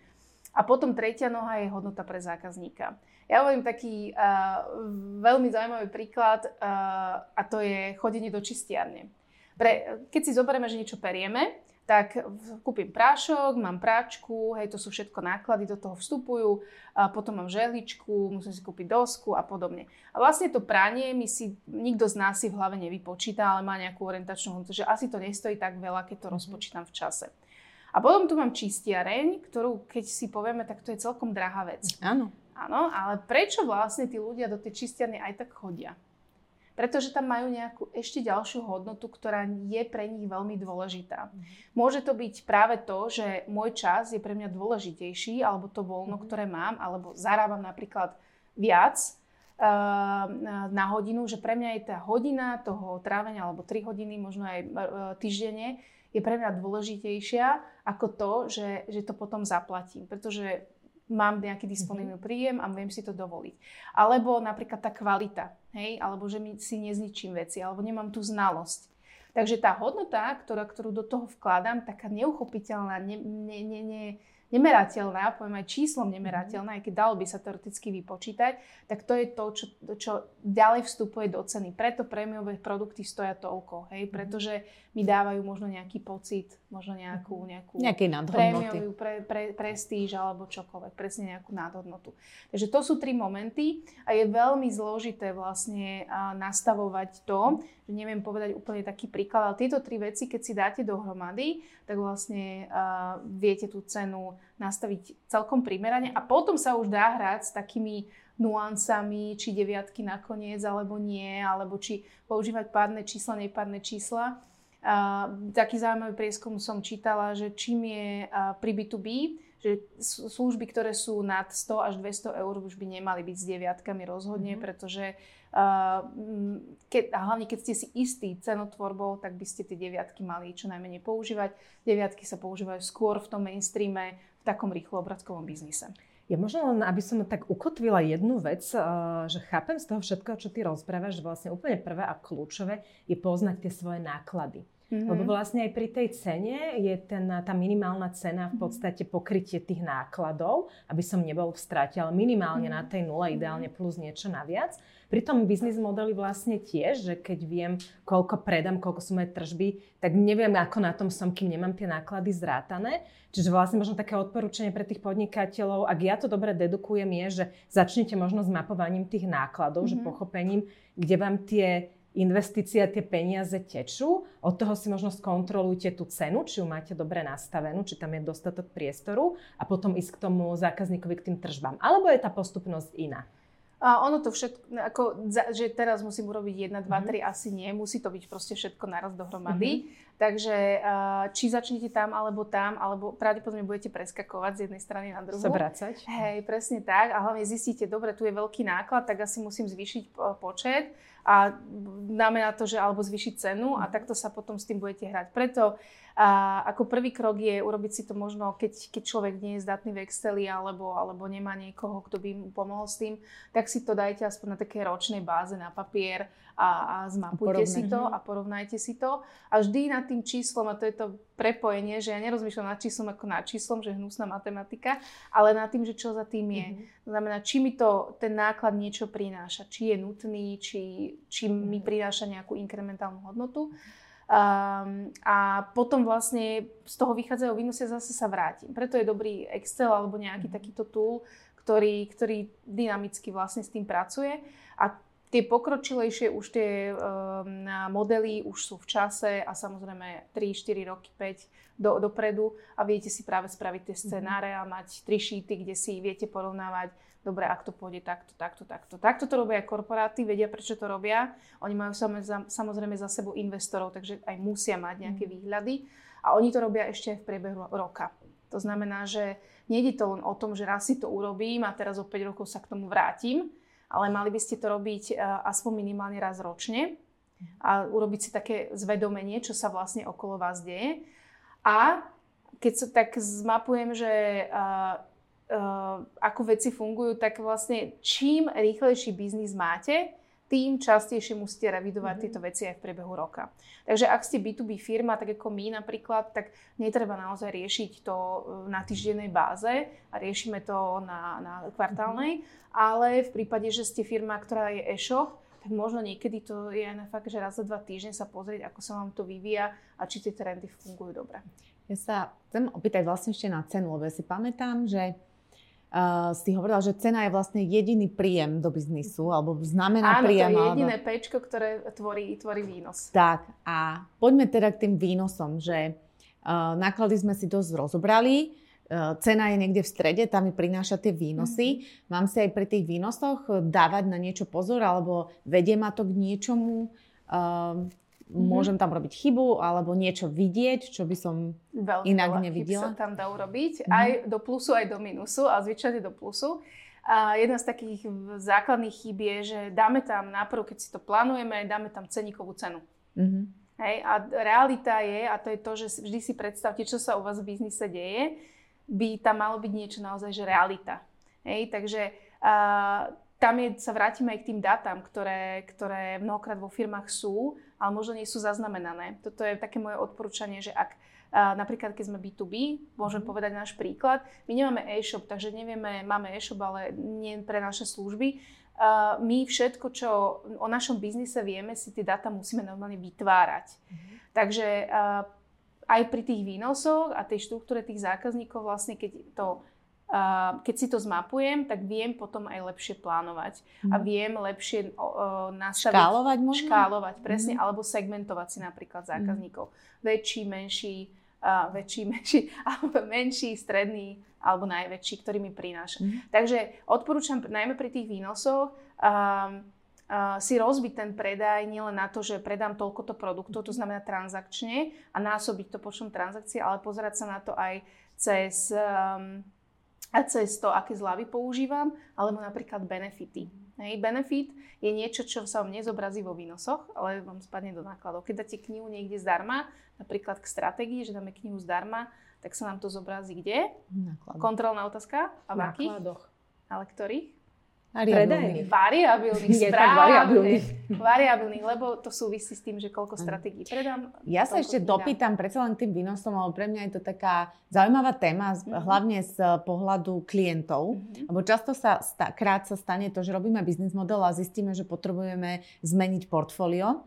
S1: A potom tretia noha je hodnota pre zákazníka. Ja hovorím taký uh, veľmi zaujímavý príklad uh, a to je chodenie do čistiarne. Pre, keď si zoberieme, že niečo perieme, tak kúpim prášok, mám práčku, hej, to sú všetko náklady, do toho vstupujú, a potom mám žehličku, musím si kúpiť dosku a podobne. A vlastne to pranie mi si nikto z nás si v hlave nevypočíta, ale má nejakú orientačnú hodnotu, že asi to nestojí tak veľa, keď to mm-hmm. rozpočítam v čase. A potom tu mám čistiareň, ktorú keď si povieme, tak to je celkom drahá vec.
S3: Áno.
S1: Áno, ale prečo vlastne tí ľudia do tej čistiarne aj tak chodia? Pretože tam majú nejakú ešte ďalšiu hodnotu, ktorá je pre nich veľmi dôležitá. Mm-hmm. Môže to byť práve to, že môj čas je pre mňa dôležitejší, alebo to voľno, mm-hmm. ktoré mám, alebo zarábam napríklad viac uh, na hodinu, že pre mňa je tá hodina toho trávenia, alebo 3 hodiny, možno aj uh, týždenne, je pre mňa dôležitejšia ako to, že, že to potom zaplatím. Pretože mám nejaký disponibilný mm-hmm. príjem a viem si to dovoliť. Alebo napríklad tá kvalita, hej, alebo že mi si nezničím veci, alebo nemám tú znalosť. Takže tá hodnota, ktorá, ktorú do toho vkladám, taká neuchopiteľná, ne, ne, ne, ne, nemerateľná, poviem aj číslom nemerateľná, aj keď dalo by sa teoreticky vypočítať, tak to je to, čo, čo ďalej vstupuje do ceny. Preto prémiové produkty stoja toľko, hej, mhm. pretože mi dávajú možno nejaký pocit, možno nejakú, mhm. nejakú prémiovú pre, pre, prestíž alebo čokoľvek, presne nejakú nádhodnotu. Takže to sú tri momenty a je veľmi zložité vlastne nastavovať to, že neviem povedať úplne taký príklad, ale tieto tri veci, keď si dáte dohromady, tak vlastne uh, viete tú cenu nastaviť celkom primerane a potom sa už dá hrať s takými nuancami, či deviatky nakoniec, alebo nie, alebo či používať párne čísla, nepárne čísla. Taký zaujímavý prieskum som čítala, že čím je pri B2B, že služby, ktoré sú nad 100 až 200 eur, už by nemali byť s deviatkami rozhodne, mm-hmm. pretože uh, keď, a hlavne keď ste si istí cenotvorbou, tak by ste tie deviatky mali čo najmenej používať. Deviatky sa používajú skôr v tom mainstreame, v takom rýchlo obratkovom biznise.
S2: Ja možno len, aby som tak ukotvila jednu vec, že chápem z toho všetkého, čo ty rozprávaš, že vlastne úplne prvé a kľúčové je poznať tie svoje náklady. Mm-hmm. Lebo vlastne aj pri tej cene je ten, tá minimálna cena v mhm. podstate pokrytie tých nákladov, aby som nebol v strate, ale minimálne mm-hmm. na tej nule, ideálne plus niečo naviac. Pri tom biznis modeli vlastne tiež, že keď viem, koľko predám, koľko sú moje tržby, tak neviem, ako na tom som, kým nemám tie náklady zrátané. Čiže vlastne možno také odporúčanie pre tých podnikateľov, ak ja to dobre dedukujem, je, že začnite možno s mapovaním tých nákladov, mm-hmm. že mhm. pochopením, kde vám tie investícia, tie peniaze tečú. Od toho si možno skontrolujte tú cenu, či ju máte dobre nastavenú, či tam je dostatok priestoru a potom ísť k tomu zákazníkovi, k tým tržbám. Alebo je tá postupnosť iná?
S1: A ono to všetko, ako, že teraz musím urobiť 1, 2, 3, asi nie. Musí to byť proste všetko naraz dohromady. Mm-hmm. Takže či začnete tam alebo tam, alebo pravdepodobne budete preskakovať z jednej strany na druhú.
S2: Sa vracať.
S1: Hej, presne tak. A hlavne zistíte, dobre, tu je veľký náklad, tak asi musím zvýšiť počet a na to, že alebo zvýšiť cenu a takto sa potom s tým budete hrať. Preto a ako prvý krok je urobiť si to možno, keď, keď človek nie je zdatný v Exceli alebo, alebo nemá niekoho, kto by mu pomohol s tým, tak si to dajte aspoň na také ročnej báze na papier a, a zmapujte si to a porovnajte si to. A vždy nad tým číslom, a to je to prepojenie, že ja nerozmýšľam nad číslom ako nad číslom, že hnusná matematika, ale nad tým, že čo za tým je. Mm-hmm. Znamená, či mi to ten náklad niečo prináša, či je nutný, či, či mi mhm. prináša nejakú inkrementálnu hodnotu. Um, a potom vlastne z toho vychádzajú výnosy a zase sa vrátim. Preto je dobrý Excel alebo nejaký mm. takýto tool, ktorý, ktorý dynamicky vlastne s tým pracuje. A tie pokročilejšie už tie um, modely už sú v čase a samozrejme 3, 4 roky, 5 do, dopredu a viete si práve spraviť tie mhm. scenáre a mať tri šíty, kde si viete porovnávať dobre, ak to pôjde takto, takto, takto. Takto to robia aj korporáty, vedia, prečo to robia. Oni majú samozrejme za sebou investorov, takže aj musia mať nejaké mm. výhľady. A oni to robia ešte aj v priebehu roka. To znamená, že nejde to len o tom, že raz si to urobím a teraz o 5 rokov sa k tomu vrátim, ale mali by ste to robiť e, aspoň minimálne raz ročne a urobiť si také zvedomenie, čo sa vlastne okolo vás deje. A keď sa tak zmapujem, že uh, ako veci fungujú, tak vlastne čím rýchlejší biznis máte, tým častejšie musíte revidovať mm-hmm. tieto veci aj v priebehu roka. Takže ak ste B2B firma, tak ako my napríklad, tak netreba naozaj riešiť to e, na týždennej báze a riešime to na, na kvartálnej, mm-hmm. ale v prípade, že ste firma, ktorá je e-shop, tak možno niekedy to je aj na fakt, že raz za dva týždne sa pozrieť, ako sa vám to vyvíja a či tie trendy fungujú dobre.
S3: Ja sa chcem opýtať vlastne ešte na cenu, lebo ja si pamätám, že uh, si hovorila, že cena je vlastne jediný príjem do biznisu, alebo znamená
S1: Áno,
S3: príjem.
S1: Áno, to je jediné alebo... pečko, ktoré tvorí, tvorí výnos.
S3: Tak a poďme teda k tým výnosom, že uh, náklady sme si dosť rozobrali, uh, cena je niekde v strede, tam mi prináša tie výnosy. Mm-hmm. Mám si aj pri tých výnosoch dávať na niečo pozor, alebo vedie ma to k niečomu, uh, Mm-hmm. Môžem tam robiť chybu alebo niečo vidieť, čo by som Veľmi inak nevidela.
S1: sa tam dá urobiť, mm-hmm. aj do plusu, aj do minusu, a zvyčajne do plusu. A jedna z takých základných chýb je, že dáme tam najprv, keď si to plánujeme, dáme tam ceníkovú cenu. Mm-hmm. Hej, a realita je, a to je to, že vždy si predstavte, čo sa u vás v biznise deje, by tam malo byť niečo naozaj, že realita. Hej, takže a, tam je, sa vrátime aj k tým dátam, ktoré, ktoré mnohokrát vo firmách sú, ale možno nie sú zaznamenané. Toto je také moje odporúčanie, že ak napríklad keď sme B2B, môžem mhm. povedať náš príklad, my nemáme e-shop, takže nevieme, máme e-shop, ale nie pre naše služby. My všetko, čo o našom biznise vieme, si tie dáta musíme normálne vytvárať. Mm-hmm. Takže aj pri tých výnosoch a tej štruktúre tých zákazníkov, vlastne keď to keď si to zmapujem, tak viem potom aj lepšie plánovať mm. a mhm. viem lepšie uh, nastaviť.
S3: Škálovať možno?
S1: Škálovať, presne, mm. alebo segmentovať si napríklad mhm. zákazníkov. Mm. Väčší, menší, uh, väčší, menší, alebo menší, stredný, alebo najväčší, ktorý mi prináša. Mm. Takže odporúčam najmä pri tých výnosoch um, uh, si rozbiť ten predaj nielen na to, že predám toľkoto produktov, to znamená transakčne a násobiť to počtom transakcií, ale pozerať sa na to aj cez um, a cez to, aké zľavy používam, alebo napríklad benefity. Hej, benefit je niečo, čo sa vám nezobrazí vo výnosoch, ale vám spadne do nákladov. Keď dáte knihu niekde zdarma, napríklad k stratégii, že dáme knihu zdarma, tak sa nám to zobrazí kde?
S3: Náklad.
S1: Kontrolná otázka. A v akých? Ale ktorých? Variabilných,
S2: tak
S1: správne.
S2: variabilných.
S1: Variabilných, lebo to súvisí s tým, že koľko stratégií predám.
S3: Ja sa ešte
S1: dám.
S3: dopýtam predsa len k tým výnosom, lebo pre mňa je to taká zaujímavá téma,
S1: Mhm.
S3: hlavne z pohľadu klientov.
S1: Mhm.
S3: Lebo často sa sta, krát sa stane to, že robíme biznis model a zistíme, že potrebujeme zmeniť portfólio,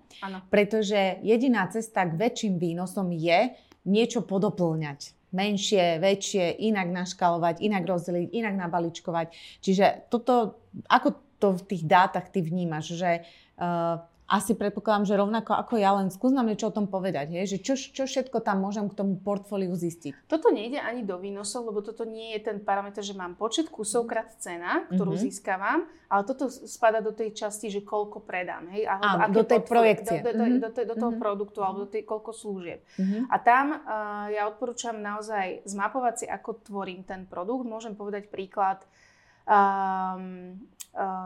S3: pretože jediná cesta k väčším výnosom je niečo podoplňať. Menšie, väčšie, inak naškalovať, inak rozdeliť, inak nabaličkovať. Čiže toto, ako to v tých dátach ty vnímaš, že uh, asi predpokladám, že rovnako ako ja, len skús nám niečo o tom povedať, hej? že čo, čo všetko tam môžem k tomu portfóliu zistiť.
S1: Toto nejde ani do výnosov, lebo toto nie je ten parameter, že mám počet kusov krát cena, ktorú
S3: Mhm.
S1: získavam, ale toto spada do tej časti, že koľko predám. Hej? Alebo
S3: Áno, do tej projekcie.
S1: Do, do, do,
S3: Mhm.
S1: do, do toho
S3: Mhm.
S1: produktu alebo do tej koľko služieb.
S3: Mhm.
S1: A tam uh, ja odporúčam naozaj zmapovať si, ako tvorím ten produkt. Môžem povedať príklad, um,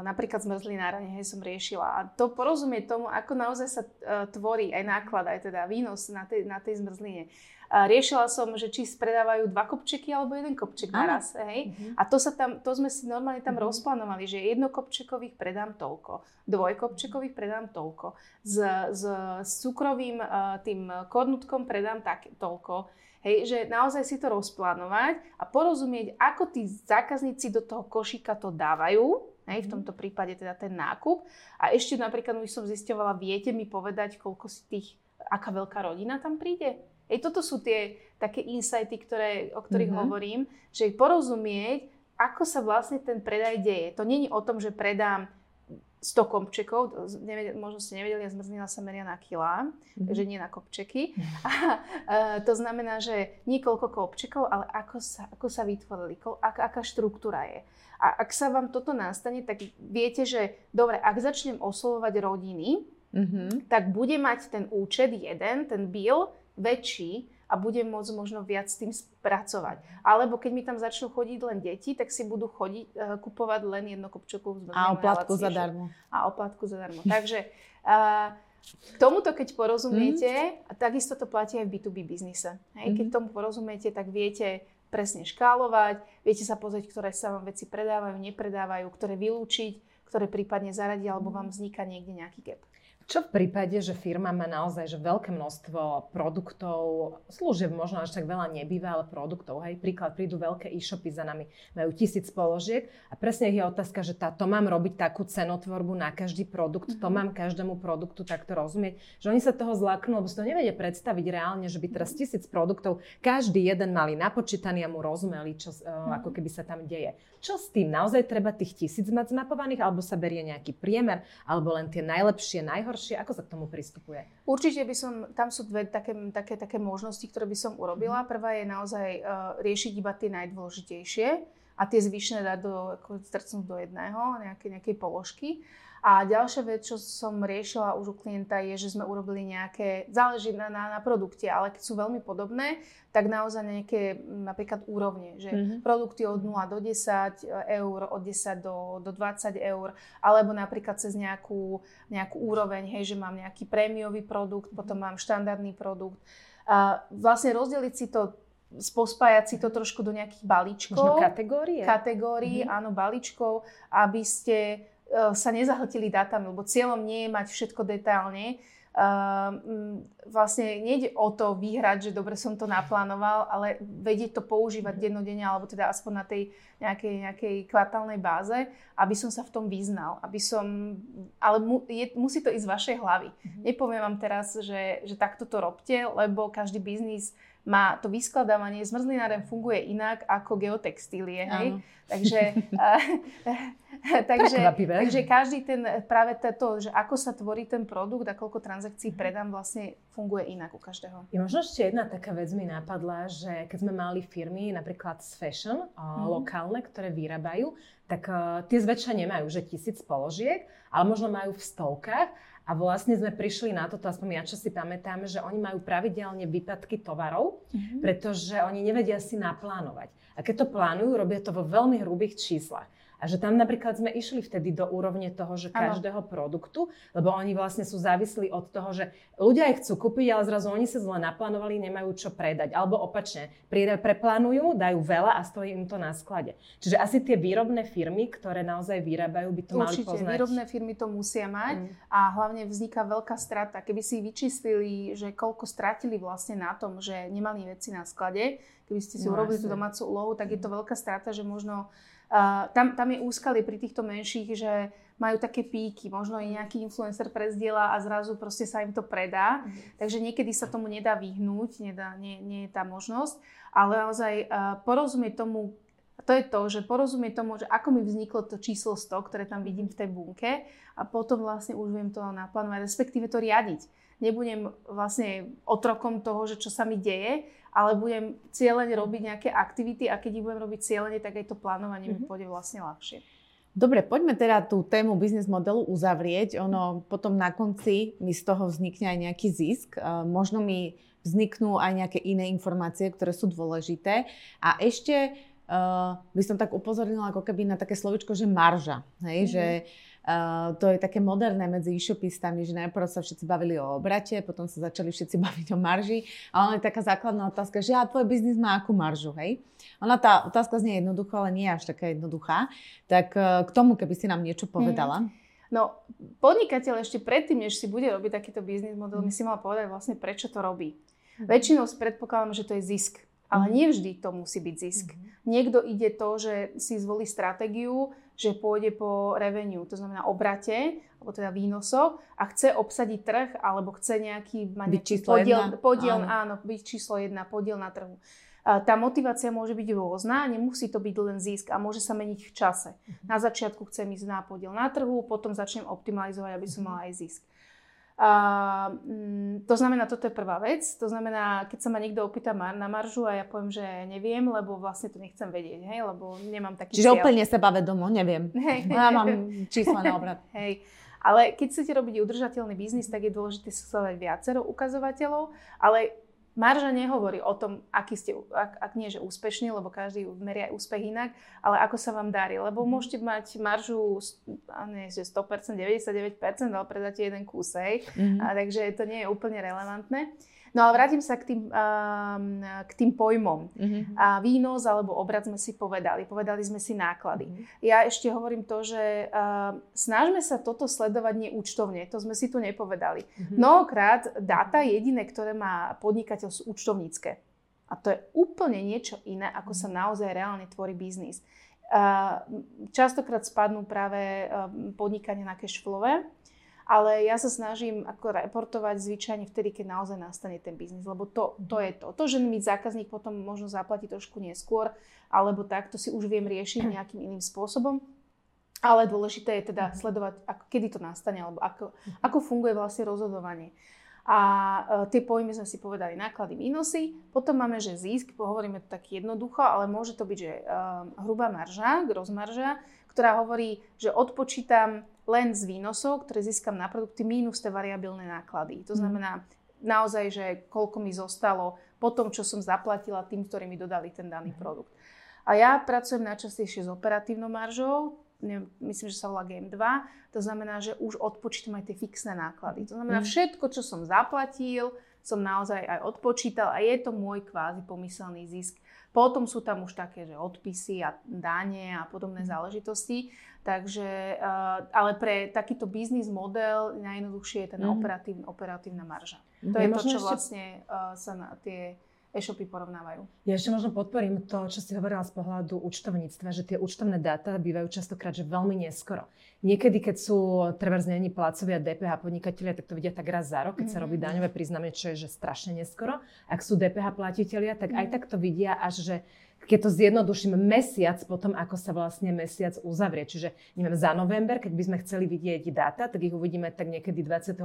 S1: napríklad zmrzlinárenie, hej, som riešila. A to porozumie tomu, ako naozaj sa uh, tvorí aj náklad, aj teda výnos na tej, na tej zmrzline. Riešila som, že či spredávajú dva kopčeky alebo jeden kopček naraz. Hej.
S2: Mhm.
S1: A to, sa tam, to sme si normálne tam
S3: Mhm.
S1: rozplánovali, že jednokopčekových predám toľko, dvojkopčekových predám toľko, s, s, s cukrovým uh, tým kornutkom predám tak, toľko. Hej, že naozaj si to rozplánovať a porozumieť, ako tí zákazníci do toho košíka to dávajú, hej, v tomto prípade teda ten nákup. A ešte napríklad, už som zisťovala, viete mi povedať, koľko si tých, aká veľká rodina tam príde? Hej, toto sú tie také insighty, ktoré, o ktorých
S3: Mhm.
S1: hovorím, že porozumieť, ako sa vlastne ten predaj deje. To není o tom, že predám 100 kopčekov, nevedel, možno ste nevedeli, ja zmrznila sa meria na kilá,
S3: Mhm.
S1: takže nie na kopčeky. A, e, to znamená, že nie koľko kopčekov, ale ako sa, ako sa vytvorili, kol, ak, aká štruktúra je. A ak sa vám toto nastane, tak viete, že dobre, ak začnem oslovovať rodiny,
S3: Mhm.
S1: tak bude mať ten účet jeden, ten bill, väčší a budem môcť možno viac s tým spracovať. Alebo keď mi tam začnú chodiť len deti, tak si budú chodiť, uh, kupovať len jednokopčokovú zmrzlinu.
S3: A oplatku zadarmo.
S1: A oplatku zadarmo. Takže uh, k tomuto, keď porozumiete,
S3: Mhm.
S1: a takisto to platí aj v B2B biznise. Hej? Keď tomu porozumiete, tak viete presne škálovať, viete sa pozrieť, ktoré sa vám veci predávajú, nepredávajú, ktoré vylúčiť, ktoré prípadne zaradiť, alebo vám vzniká niekde nejaký gap.
S2: Čo v prípade, že firma má naozaj že veľké množstvo produktov, služieb možno až tak veľa nebýva, ale produktov. Hej, príklad, prídu veľké e-shopy za nami, majú tisíc položiek a presne je otázka, že tá, to mám robiť takú cenotvorbu na každý produkt, to mám každému produktu takto rozumieť, že oni sa toho zlaknú, lebo si to nevedia predstaviť reálne, že by teraz tisíc produktov každý jeden mali napočítaný a mu rozumeli, čo, uh, ako keby sa tam deje. Čo s tým? Naozaj treba tých tisíc mať zmapovaných, alebo sa berie nejaký priemer, alebo len tie najlepšie, najhoršie? Ako sa k tomu pristupuje?
S1: Určite by som, tam sú dve také, také, také možnosti, ktoré by som urobila. Prvá je naozaj uh, riešiť iba tie najdôležitejšie a tie zvyšné dať do, ako strcnúť do jedného, nejakej, nejakej položky. A ďalšia vec, čo som riešila už u klienta, je, že sme urobili nejaké, záleží na, na, na produkte, ale keď sú veľmi podobné, tak naozaj nejaké napríklad úrovne, že
S3: Mhm.
S1: produkty od 0 do 10 eur, od 10 do, do 20 eur, alebo napríklad cez nejakú, nejakú úroveň, hej, že mám nejaký prémiový produkt, potom mám štandardný produkt. A vlastne rozdeliť si to, pospájať si to trošku do nejakých balíčkov
S2: Možno kategórie?
S1: kategórií,
S2: Mhm.
S1: áno, balíčkov, aby ste e, sa nezahltili dátami, lebo cieľom nie je mať všetko detailne. Um, vlastne nejde o to vyhrať, že dobre som to naplánoval, ale vedieť to používať dennodenne, alebo teda aspoň na tej nejakej, nejakej kvartálnej báze, aby som sa v tom vyznal. Aby som, ale mu, je, musí to ísť z vašej hlavy. Nepoviem vám teraz, že, že takto to robte, lebo každý biznis má to vyskladávanie, zmrzlináren funguje inak ako geotextílie, hej?
S3: Áno.
S1: Takže, takže, takže každý ten, práve to, že ako sa tvorí ten produkt a koľko transakcií predám, vlastne funguje inak u každého.
S2: Je možno ešte jedna taká vec mi napadla, že keď sme mali firmy, napríklad z fashion, mm. lokálne, ktoré vyrábajú, tak uh, tie zväčša nemajú, že tisíc položiek, ale možno majú v stovkách. A vlastne sme prišli na toto, aspoň ja čo si pamätám, že oni majú pravidelne výpadky tovarov, mm-hmm. pretože oni nevedia si naplánovať. A keď to plánujú, robia to vo veľmi hrubých číslach. A že tam napríklad sme išli vtedy do úrovne toho, že každého ano. produktu, lebo oni vlastne sú závislí od toho, že ľudia ich chcú kúpiť, ale zrazu oni sa zle naplánovali, nemajú čo predať. Alebo opačne, preplánujú, dajú veľa a stojí im to na sklade. Čiže asi tie výrobné firmy, ktoré naozaj vyrábajú, by to
S1: Určite,
S2: mali poznať.
S1: výrobné firmy to musia mať mm. a hlavne vzniká veľká strata. Keby si vyčistili, že koľko stratili vlastne na tom, že nemali veci na sklade, keby ste si no, urobili tú domácu úlohu, tak je to veľká strata, že možno Uh, tam, tam je úskalie pri týchto menších, že majú také píky, možno aj nejaký influencer prezdiela a zrazu proste sa im to predá. Mm. Takže niekedy sa tomu nedá vyhnúť, nedá, nie, nie je tá možnosť, ale naozaj uh, porozumieť tomu, to je to, že porozumieť tomu, že ako mi vzniklo to číslo 100, ktoré tam vidím v tej bunke a potom vlastne už viem to naplánovať, respektíve to riadiť. Nebudem vlastne otrokom toho, že čo sa mi deje, ale budem cieľene robiť nejaké aktivity a keď ich budem robiť cieľene, tak aj to plánovanie mm-hmm. mi mhm. pôjde vlastne ľahšie.
S3: Dobre, poďme teda tú tému biznis modelu uzavrieť. Ono potom na konci mi z toho vznikne aj nejaký zisk. Možno mi vzniknú aj nejaké iné informácie, ktoré sú dôležité. A ešte uh, by som tak upozornila ako keby na také slovičko, že marža. Hej? Mm-hmm. Že Uh, to je také moderné medzi e-shopistami, že najprv sa všetci bavili o obrate, potom sa začali všetci baviť o marži. A ona je taká základná otázka, že a tvoj biznis má akú maržu, hej? Ona tá otázka znie jednoduchá, ale nie je až taká jednoduchá. Tak uh, k tomu, keby si nám niečo povedala. Mm.
S1: No, podnikateľ ešte predtým, než si bude robiť takýto biznis model, by si mal povedať vlastne, prečo to robí. Mm. Väčšinou predpokladám, že to je zisk. Ale mhm. nevždy to musí byť zisk. Niekto ide to, že si zvolí stratégiu, že pôjde po revenue, to znamená obrate, alebo teda výnosoch a chce obsadiť trh, alebo chce nejaký,
S3: mať byť číslo podiel, jedna.
S1: podiel áno. áno, byť číslo jedna, podiel na trhu. Tá motivácia môže byť rôzna, nemusí to byť len zisk a môže sa meniť v čase. Uh-huh. Na začiatku chcem ísť na podiel na trhu, potom začnem optimalizovať, aby som mala aj zisk. A, mm, to znamená, toto je prvá vec. To znamená, keď sa ma niekto opýta na maržu a ja poviem, že neviem, lebo vlastne to nechcem vedieť, hej, lebo nemám taký
S3: Čiže cieľ. úplne sebavedomo, neviem. Hej. Ja mám čísla na obrad.
S1: Hej. Ale keď chcete robiť udržateľný biznis, tak je dôležité sledovať viacero ukazovateľov, ale Marža nehovorí o tom, aký ste, ak, ak nie že úspešný, lebo každý meria aj úspech inak, ale ako sa vám darí. Lebo mhm. môžete mať maržu nie, že 100%, 99%, ale predáte jeden kúsej, mm-hmm. a takže to nie je úplne relevantné. No ale vrátim sa k tým, um, k tým pojmom. Uh-huh. A výnos alebo obrad sme si povedali. Povedali sme si náklady. Uh-huh. Ja ešte hovorím to, že uh, snažme sa toto sledovať neúčtovne. To sme si tu nepovedali. Uh-huh. Mnohokrát dáta jediné, ktoré má podnikateľ sú účtovnícke. A to je úplne niečo iné, ako sa naozaj reálne tvorí biznis. Uh, častokrát spadnú práve podnikania na cashflowe, ale ja sa snažím ako reportovať zvyčajne vtedy, keď naozaj nastane ten biznis, lebo to, to je to. To, že mi zákazník potom možno zaplatí trošku neskôr, alebo tak, to si už viem riešiť nejakým iným spôsobom. Ale dôležité je teda sledovať, ako, kedy to nastane, alebo ako, ako funguje vlastne rozhodovanie. A e, tie pojmy sme si povedali náklady, minusy. Potom máme, že zisk, hovoríme to tak jednoducho, ale môže to byť, že e, hrubá marža, gross marža, ktorá hovorí, že odpočítam len z výnosov, ktoré získam na produkty, mínus tie variabilné náklady. To mhm. znamená naozaj, že koľko mi zostalo po tom, čo som zaplatila tým, ktorí mi dodali ten daný mhm. produkt. A ja pracujem najčastejšie s operatívnou maržou, neviem, myslím, že sa volá GM2, to znamená, že už odpočítam aj tie fixné náklady. To znamená, mhm. všetko, čo som zaplatil, som naozaj aj odpočítal a je to môj kvázi pomyselný zisk. Potom sú tam už také, že odpisy a dáne a podobné záležitosti. Takže, uh, ale pre takýto biznis model najjednoduchšie je ten mm. operatívna, marža. To je, je to, čo vlastne uh, sa na tie e-shopy porovnávajú.
S2: Ja ešte možno podporím to, čo si hovorila z pohľadu účtovníctva, že tie účtovné dáta bývajú častokrát že veľmi neskoro. Niekedy, keď sú treba znení placovia DPH podnikatelia, tak to vidia tak raz za rok, keď mm-hmm. sa robí mhm. daňové priznanie, čo je že strašne neskoro. Ak sú DPH platitelia, tak mm-hmm. aj tak to vidia až, že keď to zjednoduším, mesiac potom, ako sa vlastne mesiac uzavrie. Čiže neviem, za november, keď by sme chceli vidieť dáta, tak ich uvidíme tak niekedy 25.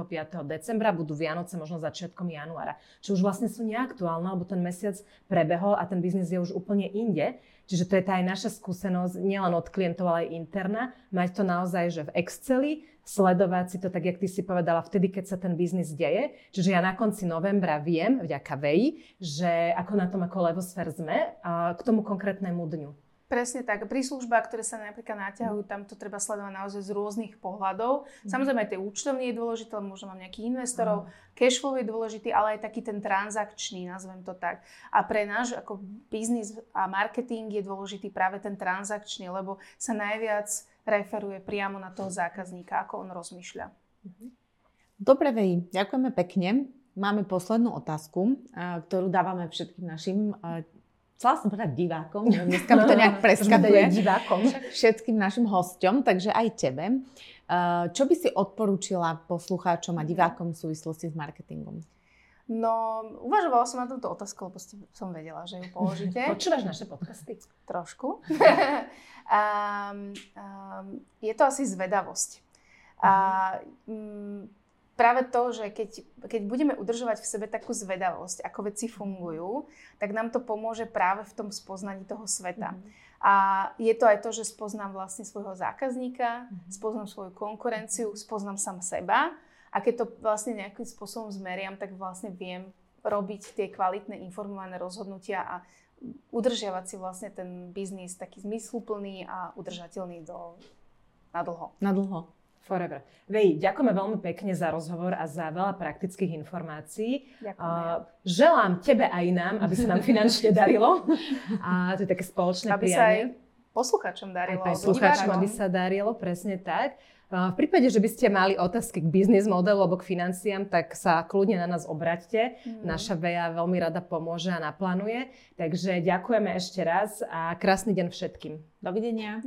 S2: decembra, budú Vianoce možno začiatkom januára. Čo už vlastne sú neaktuálne, lebo ten mesiac prebehol a ten biznis je už úplne inde. Čiže to je tá aj naša skúsenosť, nielen od klientov, ale aj interná, mať to naozaj, že v Exceli, sledovať si to tak, jak ty si povedala, vtedy, keď sa ten biznis deje. Čiže ja na konci novembra viem, vďaka VEI, že ako na tom ako Levosfer sme k tomu konkrétnemu dňu.
S1: Presne tak. Pri službách, ktoré sa napríklad naťahujú, tam to treba sledovať naozaj z rôznych pohľadov. Mm. Samozrejme aj tie účtovný je dôležité, možno mám nejakých investorov, mm. cashflow je dôležitý, ale aj taký ten transakčný, nazvem to tak. A pre náš ako biznis a marketing je dôležitý práve ten transakčný, lebo sa najviac referuje priamo na toho zákazníka, ako on rozmýšľa.
S3: Mhm. Dobre, Vej, ďakujeme pekne. Máme poslednú otázku, ktorú dávame všetkým našim chcela som povedať divákom, dneska mi to nejak preskakuje.
S2: divákom.
S3: Všetkým našim hosťom, takže aj tebe. Eh, čo by si odporúčila poslucháčom a divákom v súvislosti s marketingom?
S1: No, uvažovala som na túto otázku, lebo som vedela, že ju položíte.
S2: Počúvaš naše podcasty?
S1: Trošku. um, um, je to asi zvedavosť. A, um, práve to, že keď, keď budeme udržovať v sebe takú zvedavosť, ako veci fungujú, tak nám to pomôže práve v tom spoznaní toho sveta. Mm. A je to aj to, že spoznám vlastne svojho zákazníka, mm. spoznám svoju konkurenciu, spoznám sám seba a keď to vlastne nejakým spôsobom zmeriam, tak vlastne viem robiť tie kvalitné informované rozhodnutia a udržiavať si vlastne ten biznis taký zmysluplný a udržateľný do, na dlho.
S3: Na dlho.
S2: Forever. Vej, ďakujeme veľmi pekne za rozhovor a za veľa praktických informácií. Uh, želám tebe aj nám, aby sa nám finančne darilo. A to je také spoločné
S1: aby
S2: prianie.
S1: Sa aj posluchačom darilo.
S2: Aj posluchačom, aby sa darilo, presne tak. V prípade, že by ste mali otázky k biznis modelu alebo k financiám, tak sa kľudne na nás obraťte. Mm. Naša VEA veľmi rada pomôže a naplánuje. Takže ďakujeme ešte raz a krásny deň všetkým.
S3: Dovidenia.